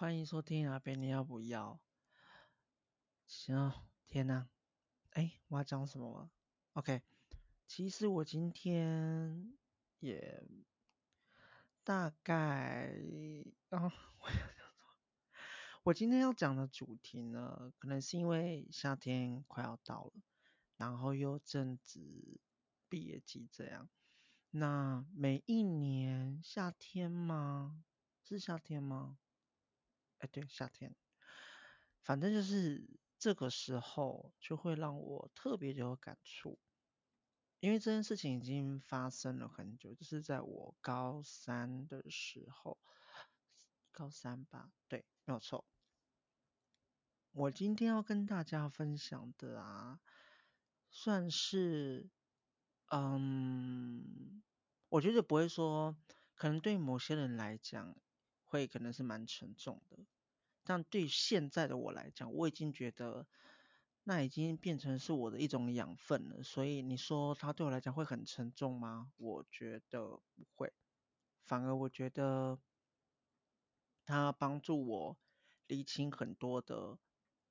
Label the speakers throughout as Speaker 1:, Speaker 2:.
Speaker 1: 欢迎收听阿贝，你要不要？行，天哪！哎，我要讲什么？OK，其实我今天也大概啊，我要讲什么？我今天要讲的主题呢，可能是因为夏天快要到了，然后又正值毕业季这样。那每一年夏天吗？是夏天吗？哎，对，夏天，反正就是这个时候就会让我特别有感触，因为这件事情已经发生了很久，就是在我高三的时候，高三吧，对，没有错。我今天要跟大家分享的啊，算是，嗯，我觉得不会说，可能对某些人来讲。会可能是蛮沉重的，但对现在的我来讲，我已经觉得那已经变成是我的一种养分了。所以你说它对我来讲会很沉重吗？我觉得不会，反而我觉得它帮助我理清很多的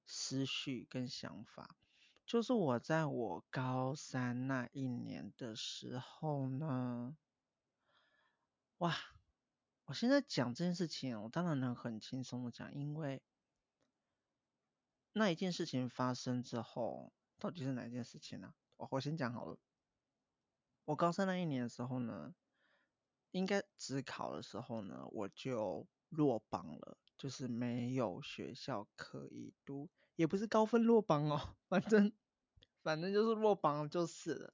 Speaker 1: 思绪跟想法。就是我在我高三那一年的时候呢，哇！我现在讲这件事情，我当然能很轻松的讲，因为那一件事情发生之后，到底是哪件事情呢？我我先讲好了。我高三那一年的时候呢，应该只考的时候呢，我就落榜了，就是没有学校可以读，也不是高分落榜哦，反正反正就是落榜就是了。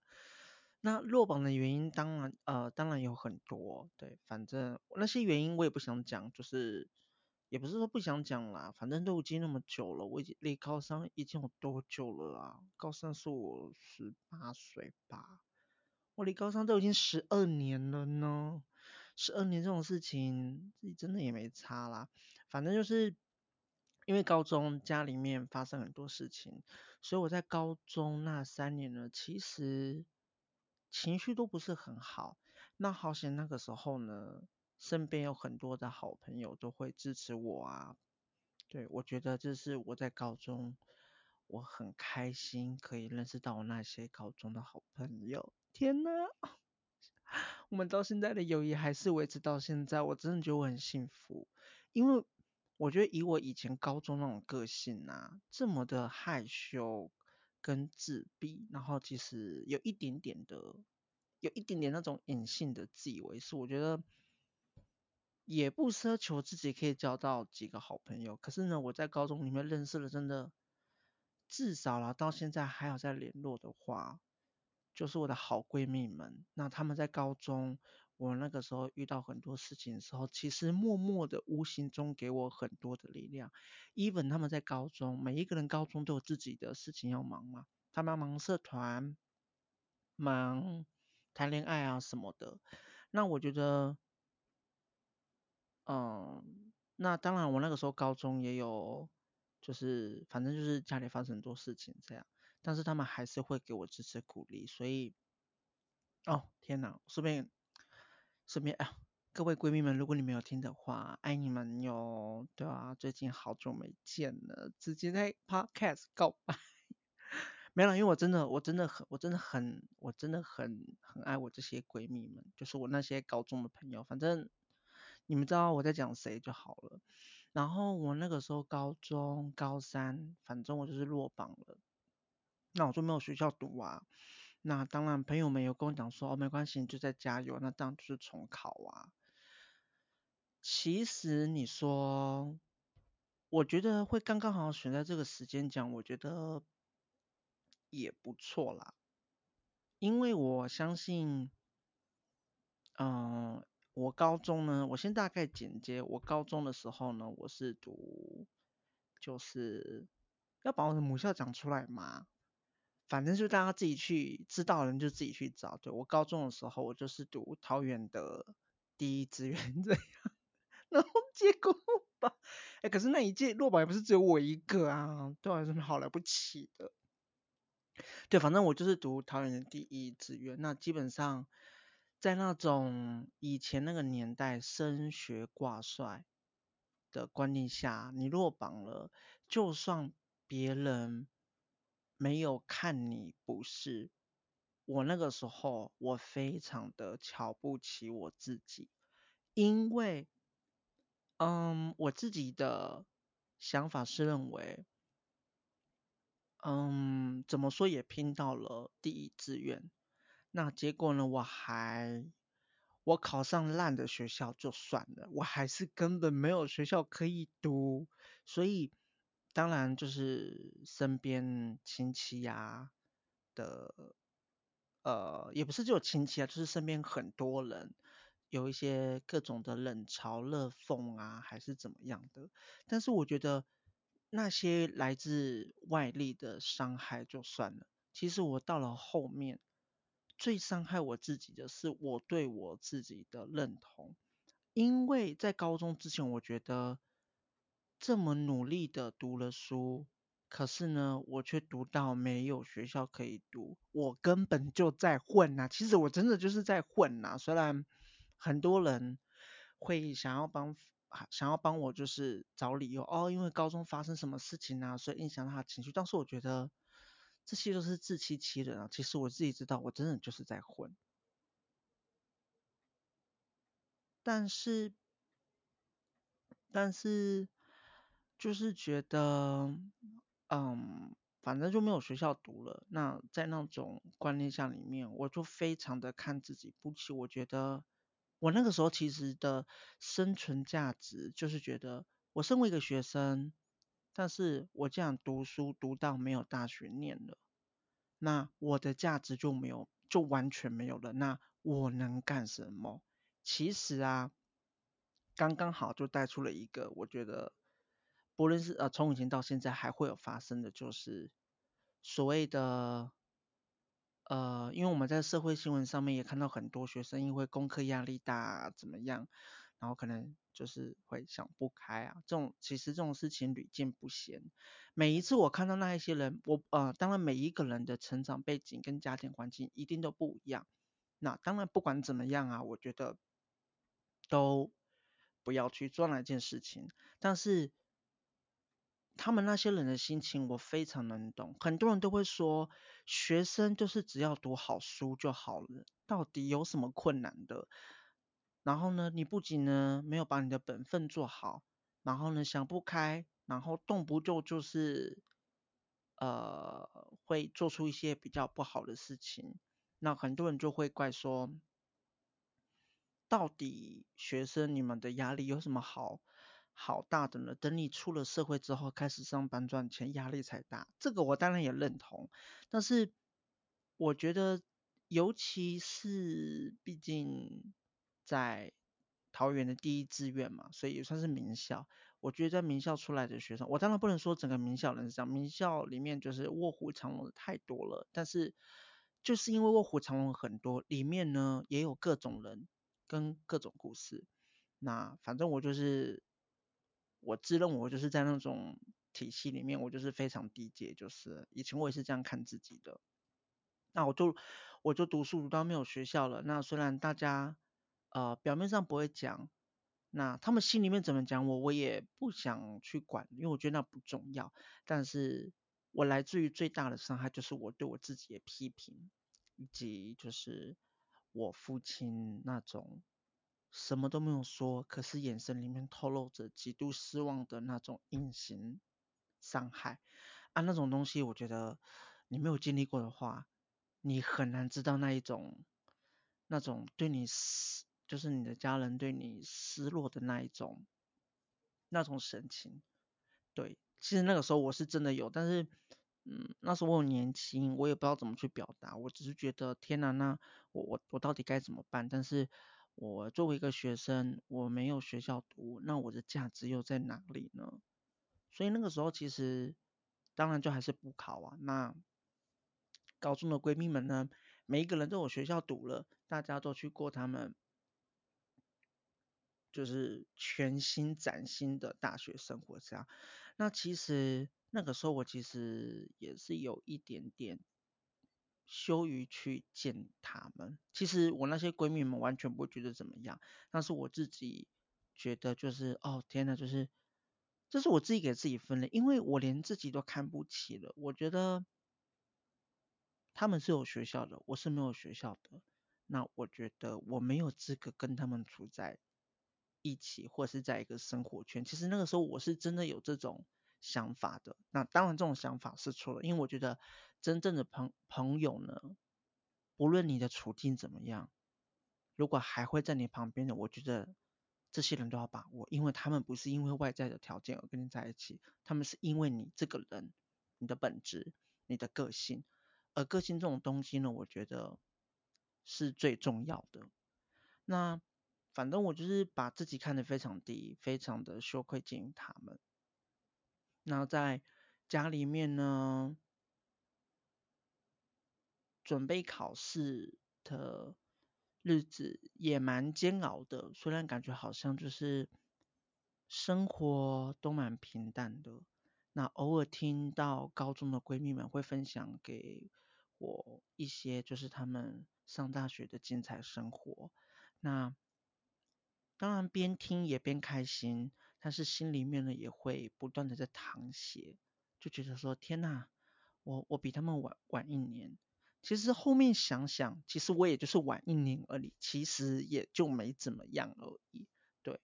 Speaker 1: 那落榜的原因当然呃当然有很多，对，反正那些原因我也不想讲，就是也不是说不想讲啦，反正都已经那么久了，我已经离高三已经有多久了啊？高三是我十八岁吧，我离高三都已经十二年了呢，十二年这种事情自己真的也没差啦，反正就是因为高中家里面发生很多事情，所以我在高中那三年呢，其实。情绪都不是很好，那好险那个时候呢，身边有很多的好朋友都会支持我啊。对，我觉得这是我在高中，我很开心可以认识到我那些高中的好朋友。天哪，我们到现在的友谊还是维持到现在，我真的觉得我很幸福。因为我觉得以我以前高中那种个性啊，这么的害羞。跟自闭，然后其实有一点点的，有一点点那种隐性的自以为是。我觉得也不奢求自己可以交到几个好朋友，可是呢，我在高中里面认识了真的至少啦，到现在还有在联络的话，就是我的好闺蜜们。那他们在高中。我那个时候遇到很多事情的时候，其实默默的、无形中给我很多的力量。even 他们在高中，每一个人高中都有自己的事情要忙嘛，他们忙社团、忙谈恋爱啊什么的。那我觉得，嗯，那当然我那个时候高中也有，就是反正就是家里发生很多事情这样，但是他们还是会给我支持鼓励。所以，哦天哪，顺便。顺便啊，各位闺蜜们，如果你没有听的话，爱你们哟，对啊，最近好久没见了，直接在 Podcast 告白，没了，因为我真的，我真的很，我真的很，我真的很很爱我这些闺蜜们，就是我那些高中的朋友，反正你们知道我在讲谁就好了。然后我那个时候高中高三，反正我就是落榜了，那我就没有学校读啊。那当然，朋友们有跟我讲说，哦，没关系，你就再加油。那当然就是重考啊。其实你说，我觉得会刚刚好选在这个时间讲，我觉得也不错啦。因为我相信，嗯，我高中呢，我先大概简介，我高中的时候呢，我是读，就是要把我的母校讲出来嘛。反正就大家自己去知道的人就自己去找。对，我高中的时候，我就是读桃园的第一志愿这样，然后结果吧，哎，可是那一届落榜也不是只有我一个啊，对我来说好了不起的。对，反正我就是读桃园的第一志愿。那基本上在那种以前那个年代，升学挂帅，的观念下，你落榜了，就算别人没有看你不是，我那个时候我非常的瞧不起我自己，因为，嗯，我自己的想法是认为，嗯，怎么说也拼到了第一志愿，那结果呢，我还。我考上烂的学校就算了，我还是根本没有学校可以读，所以当然就是身边亲戚呀、的，呃，也不是只有亲戚啊，就是身边很多人有一些各种的冷嘲热讽啊，还是怎么样的。但是我觉得那些来自外力的伤害就算了，其实我到了后面。最伤害我自己的是我对我自己的认同，因为在高中之前，我觉得这么努力的读了书，可是呢，我却读到没有学校可以读，我根本就在混呐。其实我真的就是在混呐，虽然很多人会想要帮想要帮我，就是找理由哦，因为高中发生什么事情啊，所以影响他的情绪。但是我觉得。这些都是自欺欺人啊！其实我自己知道，我真的就是在混。但是，但是，就是觉得，嗯，反正就没有学校读了。那在那种观念下里面，我就非常的看自己不起。我觉得，我那个时候其实的生存价值，就是觉得我身为一个学生。但是我这样读书读到没有大学念了，那我的价值就没有，就完全没有了。那我能干什么？其实啊，刚刚好就带出了一个，我觉得不论是呃从以前到现在还会有发生的，就是所谓的呃，因为我们在社会新闻上面也看到很多学生因为功课压力大怎么样，然后可能。就是会想不开啊，这种其实这种事情屡见不鲜。每一次我看到那一些人，我呃，当然每一个人的成长背景跟家庭环境一定都不一样。那当然不管怎么样啊，我觉得都不要去做那件事情。但是他们那些人的心情我非常能懂。很多人都会说，学生就是只要读好书就好了，到底有什么困难的？然后呢，你不仅呢没有把你的本分做好，然后呢想不开，然后动不动就是呃会做出一些比较不好的事情，那很多人就会怪说，到底学生你们的压力有什么好好大的呢？等你出了社会之后，开始上班赚钱，压力才大。这个我当然也认同，但是我觉得，尤其是毕竟。在桃园的第一志愿嘛，所以也算是名校。我觉得在名校出来的学生，我当然不能说整个名校人是这样，名校里面就是卧虎藏龙的太多了。但是就是因为卧虎藏龙很多，里面呢也有各种人跟各种故事。那反正我就是我自认为我就是在那种体系里面，我就是非常低阶，就是以前我也是这样看自己的。那我就我就读书读到没有学校了。那虽然大家。呃，表面上不会讲，那他们心里面怎么讲我，我也不想去管，因为我觉得那不重要。但是我来自于最大的伤害，就是我对我自己的批评，以及就是我父亲那种什么都没有说，可是眼神里面透露着极度失望的那种隐形伤害啊，那种东西，我觉得你没有经历过的话，你很难知道那一种那种对你失。就是你的家人对你失落的那一种，那种神情，对，其实那个时候我是真的有，但是，嗯，那时候我很年轻，我也不知道怎么去表达，我只是觉得天哪，那我我我到底该怎么办？但是我作为一个学生，我没有学校读，那我的价值又在哪里呢？所以那个时候其实，当然就还是补考啊。那高中的闺蜜们呢，每一个人都有学校读了，大家都去过他们。就是全新崭新的大学生活这样，那其实那个时候我其实也是有一点点羞于去见他们。其实我那些闺蜜们完全不觉得怎么样，但是我自己觉得就是哦天呐，就是这是我自己给自己分类，因为我连自己都看不起了。我觉得他们是有学校的，我是没有学校的，那我觉得我没有资格跟他们处在一起，或是在一个生活圈。其实那个时候我是真的有这种想法的。那当然这种想法是错的，因为我觉得真正的朋朋友呢，不论你的处境怎么样，如果还会在你旁边的，我觉得这些人都要把握，因为他们不是因为外在的条件而跟你在一起，他们是因为你这个人，你的本质，你的个性。而个性这种东西呢，我觉得是最重要的。那。反正我就是把自己看得非常低，非常的羞愧于他们。那在家里面呢，准备考试的日子也蛮煎熬的。虽然感觉好像就是生活都蛮平淡的。那偶尔听到高中的闺蜜们会分享给我一些，就是他们上大学的精彩生活。那当然，边听也边开心，但是心里面呢也会不断的在淌血，就觉得说天呐，我我比他们晚晚一年。其实后面想想，其实我也就是晚一年而已，其实也就没怎么样而已。对，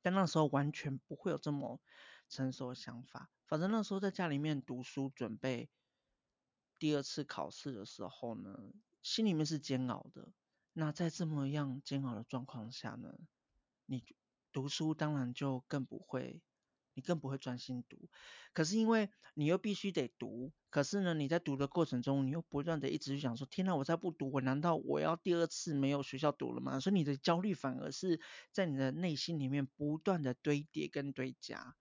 Speaker 1: 但那时候完全不会有这么成熟的想法。反正那时候在家里面读书，准备第二次考试的时候呢，心里面是煎熬的。那在这么样煎熬的状况下呢，你读书当然就更不会，你更不会专心读。可是因为你又必须得读，可是呢，你在读的过程中，你又不断的一直想说：天哪，我再不读，我难道我要第二次没有学校读了吗？所以你的焦虑反而是在你的内心里面不断的堆叠跟堆加。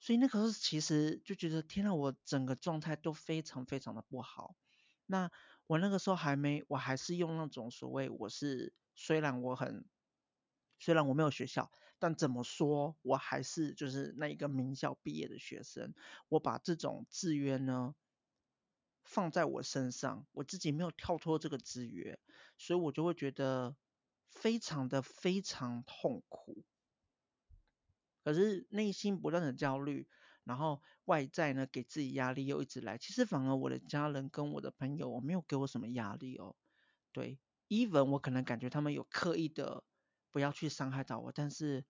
Speaker 1: 所以那个时候其实就觉得天哪，我整个状态都非常非常的不好。那我那个时候还没，我还是用那种所谓我是，虽然我很，虽然我没有学校，但怎么说我还是就是那一个名校毕业的学生。我把这种制约呢放在我身上，我自己没有跳脱这个制约，所以我就会觉得非常的非常痛苦。可是内心不断的焦虑，然后外在呢给自己压力又一直来。其实反而我的家人跟我的朋友，我没有给我什么压力哦。对，even 我可能感觉他们有刻意的不要去伤害到我，但是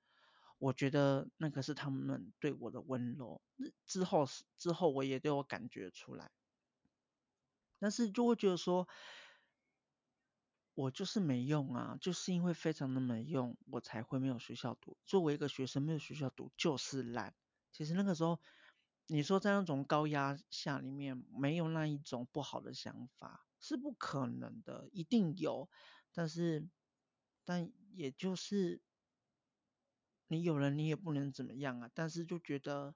Speaker 1: 我觉得那个是他们对我的温柔。之后是之后我也都有感觉出来，但是就会觉得说。我就是没用啊，就是因为非常的没用，我才会没有学校读。作为一个学生，没有学校读就是烂。其实那个时候，你说在那种高压下里面，没有那一种不好的想法是不可能的，一定有。但是，但也就是你有了，你也不能怎么样啊。但是就觉得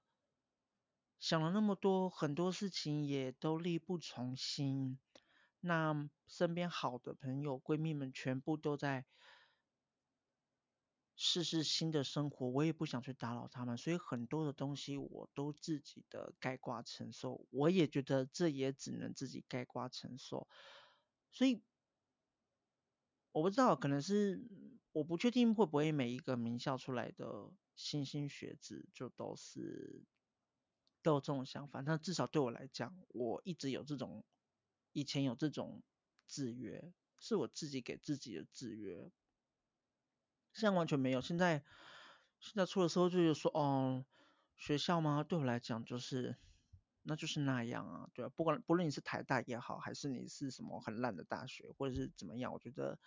Speaker 1: 想了那么多，很多事情也都力不从心。那身边好的朋友、闺蜜们全部都在试试新的生活，我也不想去打扰他们，所以很多的东西我都自己的盖挂承受。我也觉得这也只能自己盖挂承受。所以我不知道，可能是我不确定会不会每一个名校出来的新兴学子就都是都有这种想法，但至少对我来讲，我一直有这种。以前有这种制约，是我自己给自己的制约，现在完全没有。现在现在出的时候就是说，哦，学校吗？对我来讲就是，那就是那样啊，对啊，不管不论你是台大也好，还是你是什么很烂的大学，或者是怎么样，我觉得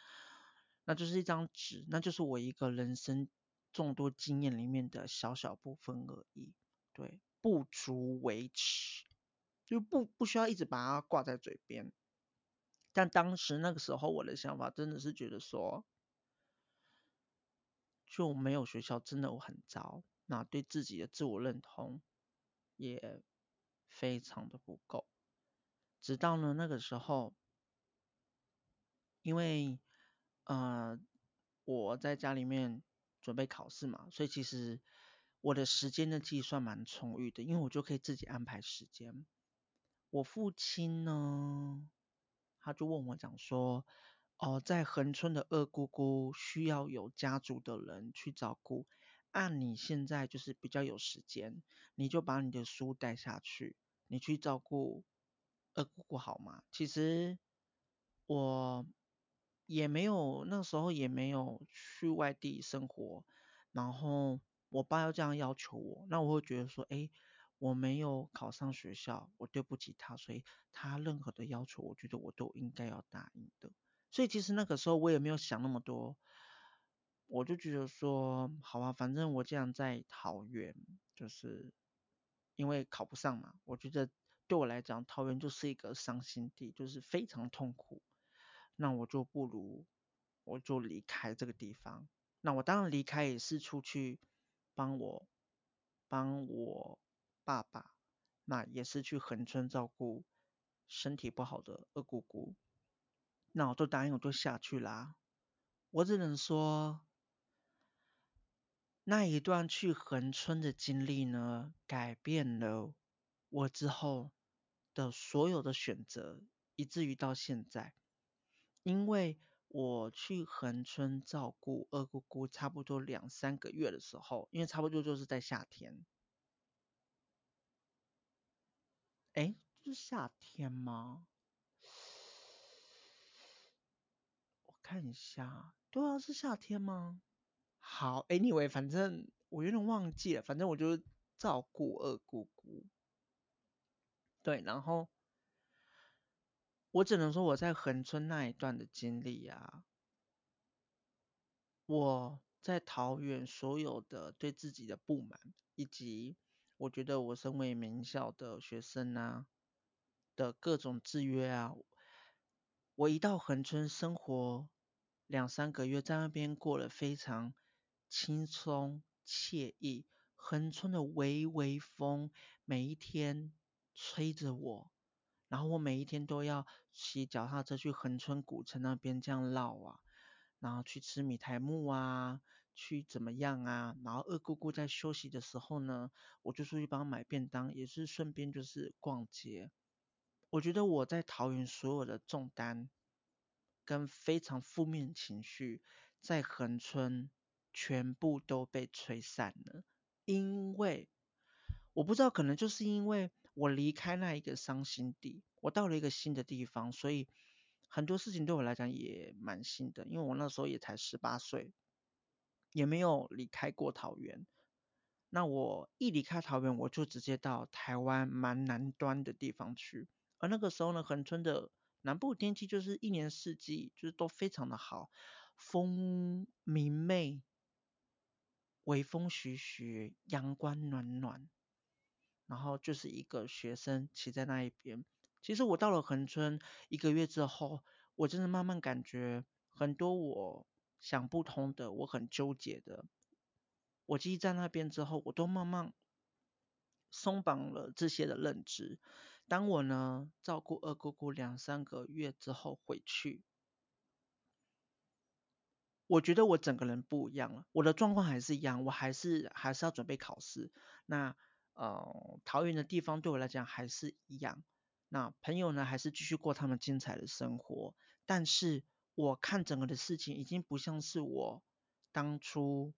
Speaker 1: 那就是一张纸，那就是我一个人生众多经验里面的小小部分而已，对，不足为耻。就不不需要一直把它挂在嘴边，但当时那个时候我的想法真的是觉得说，就没有学校真的我很糟，那对自己的自我认同也非常的不够。直到呢那个时候，因为呃我在家里面准备考试嘛，所以其实我的时间的计算蛮充裕的，因为我就可以自己安排时间。我父亲呢，他就问我讲说，哦，在恒春的二姑姑需要有家族的人去照顾，按你现在就是比较有时间，你就把你的书带下去，你去照顾二姑姑好吗？其实我也没有那时候也没有去外地生活，然后我爸要这样要求我，那我会觉得说，诶，我没有考上学校，我对不起他，所以他任何的要求，我觉得我都应该要答应的。所以其实那个时候我也没有想那么多。我就觉得说，好啊，反正我这样在桃园，就是因为考不上嘛。我觉得对我来讲，桃园就是一个伤心地，就是非常痛苦。那我就不如我就离开这个地方。那我当然离开也是出去帮我帮我爸爸，那也是去横村照顾身体不好的二姑姑。那我就答应，我就下去啦。我只能说。那一段去恒春的经历呢，改变了我之后的所有的选择，以至于到现在，因为我去恒春照顾二姑姑差不多两三个月的时候，因为差不多就是在夏天，诶，是夏天吗？我看一下，对啊，是夏天吗？好，Anyway，反正我有点忘记了，反正我就照顾二姑姑。对，然后我只能说我在恒春那一段的经历啊，我在桃园所有的对自己的不满，以及我觉得我身为名校的学生啊的各种制约啊，我一到恒春生活两三个月，在那边过了非常。轻松惬意，恒春的微微风，每一天吹着我，然后我每一天都要骑脚踏车去恒春古城那边这样绕啊，然后去吃米苔目啊，去怎么样啊？然后二姑姑在休息的时候呢，我就出去帮她买便当，也是顺便就是逛街。我觉得我在桃园所有的重担跟非常负面情绪，在恒春。全部都被吹散了，因为我不知道，可能就是因为我离开那一个伤心地，我到了一个新的地方，所以很多事情对我来讲也蛮新的。因为我那时候也才十八岁，也没有离开过桃园。那我一离开桃园，我就直接到台湾蛮南端的地方去。而那个时候呢，恒春的南部天气就是一年四季就是都非常的好，风明媚。微风徐徐，阳光暖暖，然后就是一个学生骑在那一边。其实我到了恒春一个月之后，我真的慢慢感觉很多我想不通的，我很纠结的。我记忆在那边之后，我都慢慢松绑了这些的认知。当我呢照顾二姑姑两三个月之后回去。我觉得我整个人不一样了，我的状况还是一样，我还是还是要准备考试。那呃，桃园的地方对我来讲还是一样。那朋友呢，还是继续过他们精彩的生活。但是我看整个的事情已经不像是我当初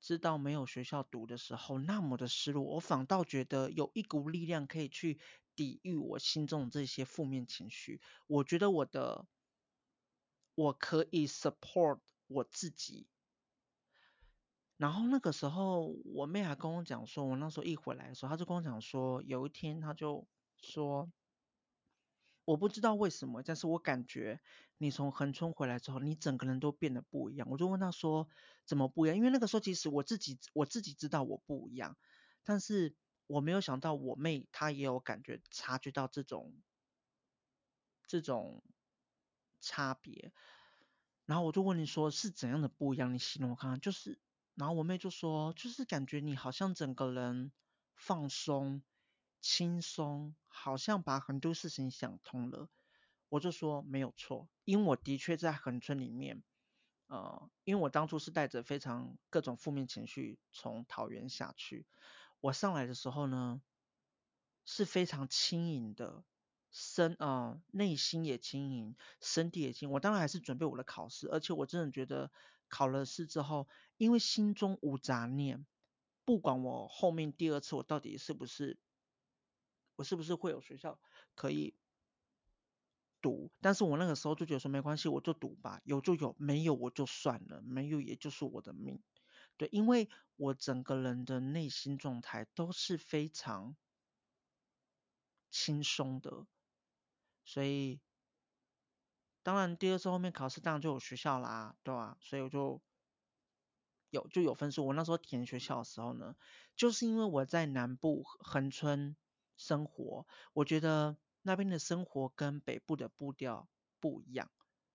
Speaker 1: 知道没有学校读的时候那么的失落。我反倒觉得有一股力量可以去抵御我心中的这些负面情绪。我觉得我的。我可以 support 我自己，然后那个时候我妹还跟我讲说，我那时候一回来的时候，她就跟我讲说，有一天她就说，我不知道为什么，但是我感觉你从横冲回来之后，你整个人都变得不一样。我就问她说，怎么不一样？因为那个时候其实我自己我自己知道我不一样，但是我没有想到我妹她也有感觉察觉到这种这种。差别，然后我就问你说是怎样的不一样？你形容我看看，就是，然后我妹就说，就是感觉你好像整个人放松、轻松，好像把很多事情想通了。我就说没有错，因为我的确在恒春里面，呃，因为我当初是带着非常各种负面情绪从桃园下去，我上来的时候呢，是非常轻盈的。身啊、内心也轻盈，身体也轻。我当然还是准备我的考试，而且我真的觉得考了试之后，因为心中无杂念，不管我后面第二次我到底是不是，我是不是会有学校可以读，但是我那个时候就觉得说没关系，我就读吧，有就有，没有我就算了，没有也就是我的命。对，因为我整个人的内心状态都是非常轻松的，所以当然第二次后面考试当然就有学校啦，对吧？所以我就有就有分数。我那时候填学校的时候呢，就是因为我在南部恒春生活，我觉得那边的生活跟北部的步调不一样。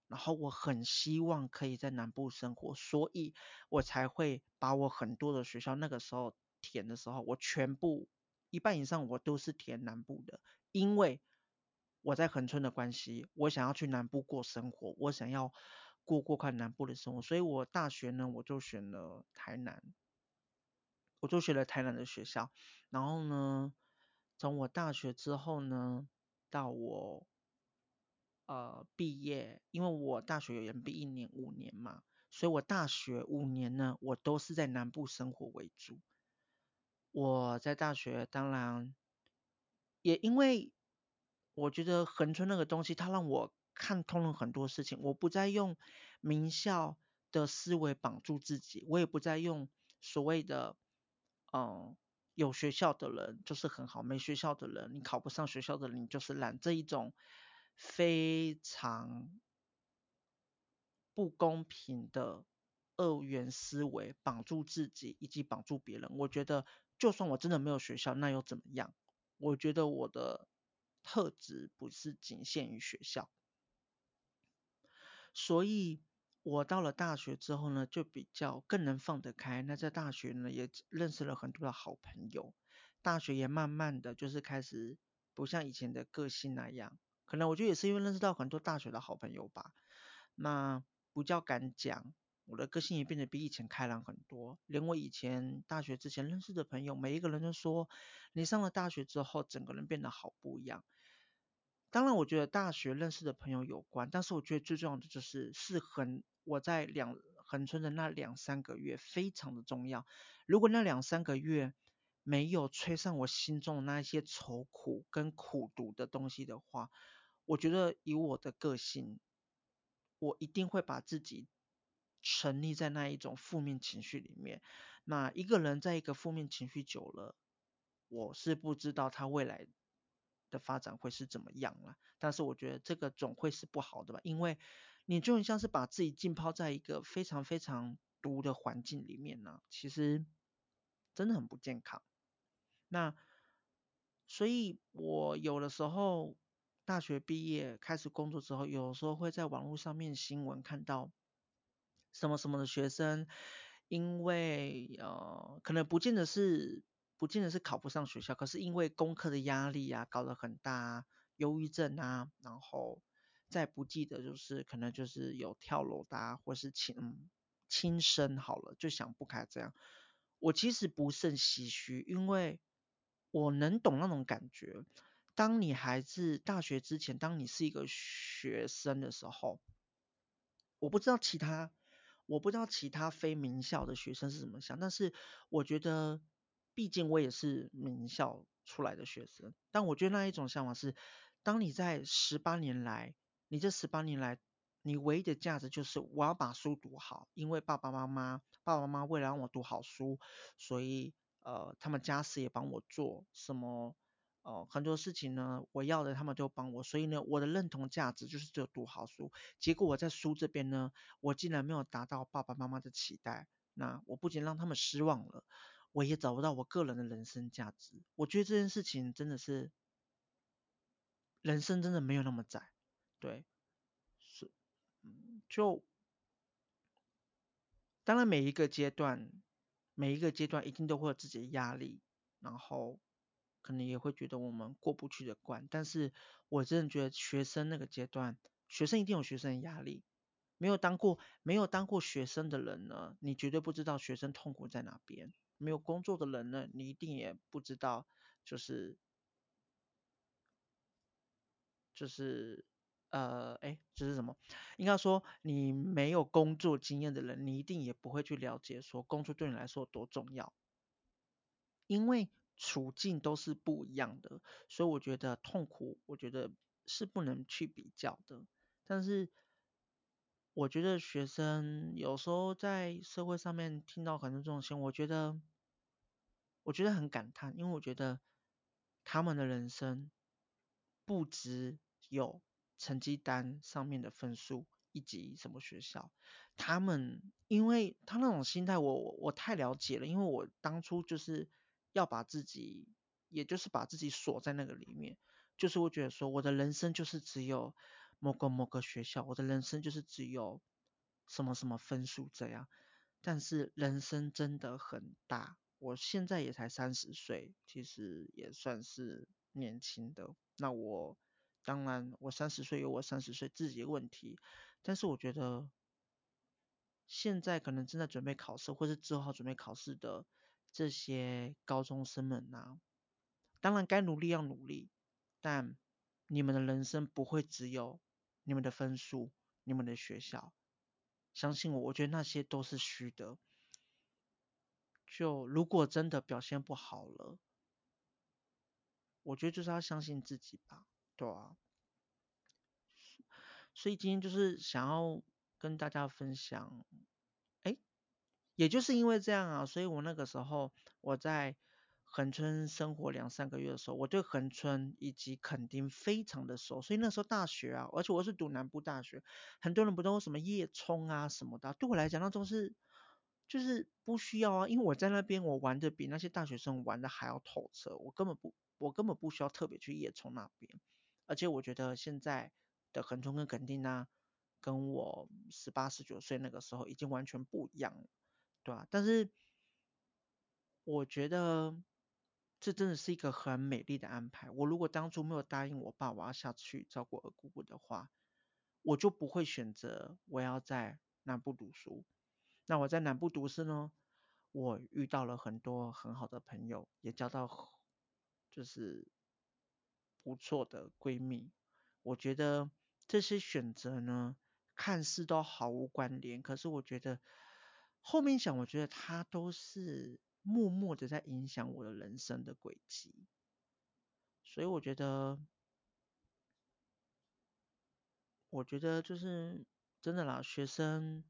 Speaker 1: 然后我很希望可以在南部生活，所以我才会把我很多的学校那个时候填的时候，我全部一半以上我都是填南部的，因为我在恒春的关系，我想要去南部过生活，我想要过过看南部的生活，所以我大学呢我就选了台南，我就选了台南的学校，然后呢，从我大学之后呢，到我。呃，毕业，因为我大学有延毕一年五年嘛，所以我大学五年呢，我都是在南部生活为主。我在大学当然也因为我觉得恒春那个东西，它让我看通了很多事情。我不再用名校的思维绑住自己，我也不再用所谓的嗯、有学校的人就是很好，没学校的人你考不上学校的人你就是懒这一种。非常不公平的二元思维绑住自己以及绑住别人。我觉得，就算我真的没有学校，那又怎么样？我觉得我的特质不是仅限于学校，所以我到了大学之后呢，就比较更能放得开。那在大学呢，也认识了很多的好朋友。大学也慢慢的就是开始不像以前的个性那样。可能我觉得也是因为认识到很多大学的好朋友吧，那比较敢讲，我的个性也变得比以前开朗很多。连我以前大学之前认识的朋友，每一个人都说，你上了大学之后，整个人变得好不一样。当然，我觉得大学认识的朋友有关，但是我觉得最重要的就是是很我在两恒春的那两三个月非常的重要。如果那两三个月没有吹上我心中的那一些愁苦跟苦读的东西的话，我觉得以我的个性，我一定会把自己沉溺在那一种负面情绪里面。那一个人在一个负面情绪久了，我是不知道他未来的发展会是怎么样了。但是我觉得这个总会是不好的吧，因为你就很像是把自己浸泡在一个非常非常毒的环境里面呢，其实真的很不健康。那所以，我有的时候。大学毕业开始工作之后，有时候会在网络上面新闻看到什么什么的学生，因为呃，可能不见得是不见得是考不上学校，可是因为功课的压力啊，搞得很大，忧郁症啊，然后再不记得就是可能就是有跳楼的啊，或是轻嗯轻生好了，就想不开这样。我其实不甚唏嘘，因为我能懂那种感觉。当你还是大学之前，当你是一个学生的时候，我不知道其他，我不知道其他非名校的学生是怎么想，但是我觉得，毕竟我也是名校出来的学生，但我觉得那一种想法是，当你在十八年来，你这十八年来，你唯一的价值就是我要把书读好，因为爸爸妈妈，爸爸妈妈为了让我读好书，所以呃，他们家事也帮我做，什么。哦，很多事情呢，我要的他们都帮我，所以呢，我的认同价值就是只有读好书。结果我在书这边呢，我竟然没有达到爸爸妈妈的期待，那我不仅让他们失望了，我也找不到我个人的人生价值。我觉得这件事情真的是，人生真的没有那么窄，对，是，就，当然每一个阶段，每一个阶段一定都会有自己的压力，然后。可能也会觉得我们过不去的关，但是我真的觉得学生那个阶段，学生一定有学生的压力。没有当过没有当过学生的人呢，你绝对不知道学生痛苦在哪边。没有工作的人呢，你一定也不知道，就是就是呃，哎，这是什么？应该说，你没有工作经验的人，你一定也不会去了解说工作对你来说多重要，因为处境都是不一样的，所以我觉得痛苦，我觉得是不能去比较的。但是，我觉得学生有时候在社会上面听到很多这种新闻，我觉得，我觉得很感叹，因为我觉得他们的人生不只有。成绩单上面的分数，以及什么学校，他们因为他那种心态，我我太了解了，因为我当初就是要把自己，也就是把自己锁在那个里面，就是我觉得说，我的人生就是只有某个某个学校，我的人生就是只有什么什么分数这样，但是人生真的很大，我现在也才三十岁，其实也算是年轻的，那我。当然，我三十岁有我三十岁自己的问题，但是我觉得现在可能正在准备考试，或是之后准备考试的这些高中生们呐、当然该努力要努力，但你们的人生不会只有你们的分数、你们的学校，相信我，我觉得那些都是虚的。就如果真的表现不好了，我觉得就是要相信自己吧。对啊，所以今天就是想要跟大家分享，哎，也就是因为这样啊，所以我那个时候我在恒春生活两三个月的时候，我对恒春以及垦丁非常的熟，所以那时候大学啊，而且我是读南部大学，很多人不都什么夜冲啊什么的，对我来讲那都是就是不需要啊，因为我在那边我玩的比那些大学生玩的还要透彻，我根本不我根本不需要特别去夜冲那边。而且我觉得现在的恒春跟垦丁呢，跟我十八十九岁那个时候已经完全不一样了，对吧？但是我觉得这真的是一个很美丽的安排。我如果当初没有答应我爸我要下去照顾二姑姑的话，我就不会选择我要在南部读书。那我在南部读书呢，我遇到了很多很好的朋友，也交到就是。不错的闺蜜，我觉得这些选择呢，看似都毫无关联，可是我觉得后面想，我觉得它都是默默的在影响我的人生的轨迹。所以我觉得，我觉得就是真的啦，学生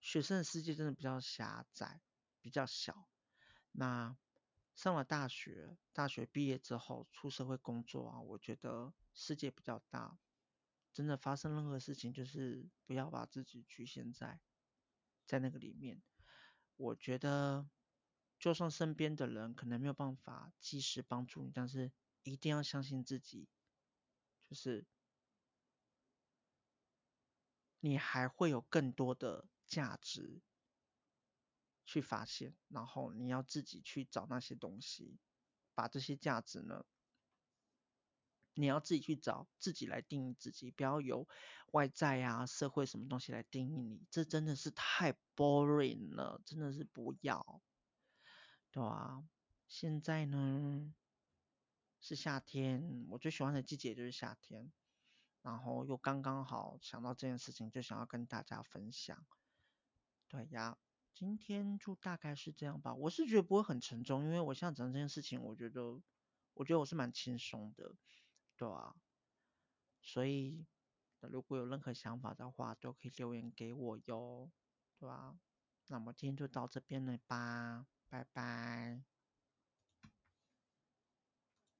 Speaker 1: 学生的世界真的比较狭窄，比较小。那。上了大学，大学毕业之后出社会工作啊，我觉得世界比较大，真的发生任何事情，就是不要把自己局限在在那个里面。我觉得，就算身边的人可能没有办法及时帮助你，但是一定要相信自己，就是你还会有更多的价值。去发现，然后你要自己去找那些东西，把这些价值呢，你要自己去找，自己来定义自己，不要由外在啊、社会什么东西来定义你，这真的是太 boring 了，真的是不要，对啊，现在呢是夏天，我最喜欢的季节就是夏天，然后又刚刚好想到这件事情，就想要跟大家分享，对呀。今天就大概是这样吧，我是觉得不会很沉重，因为我现在讲这件事情，我觉得，我觉得我是蛮轻松的，对啊，所以，如果有任何想法的话，都可以留言给我哟，对吧？那么今天就到这边了吧，拜拜。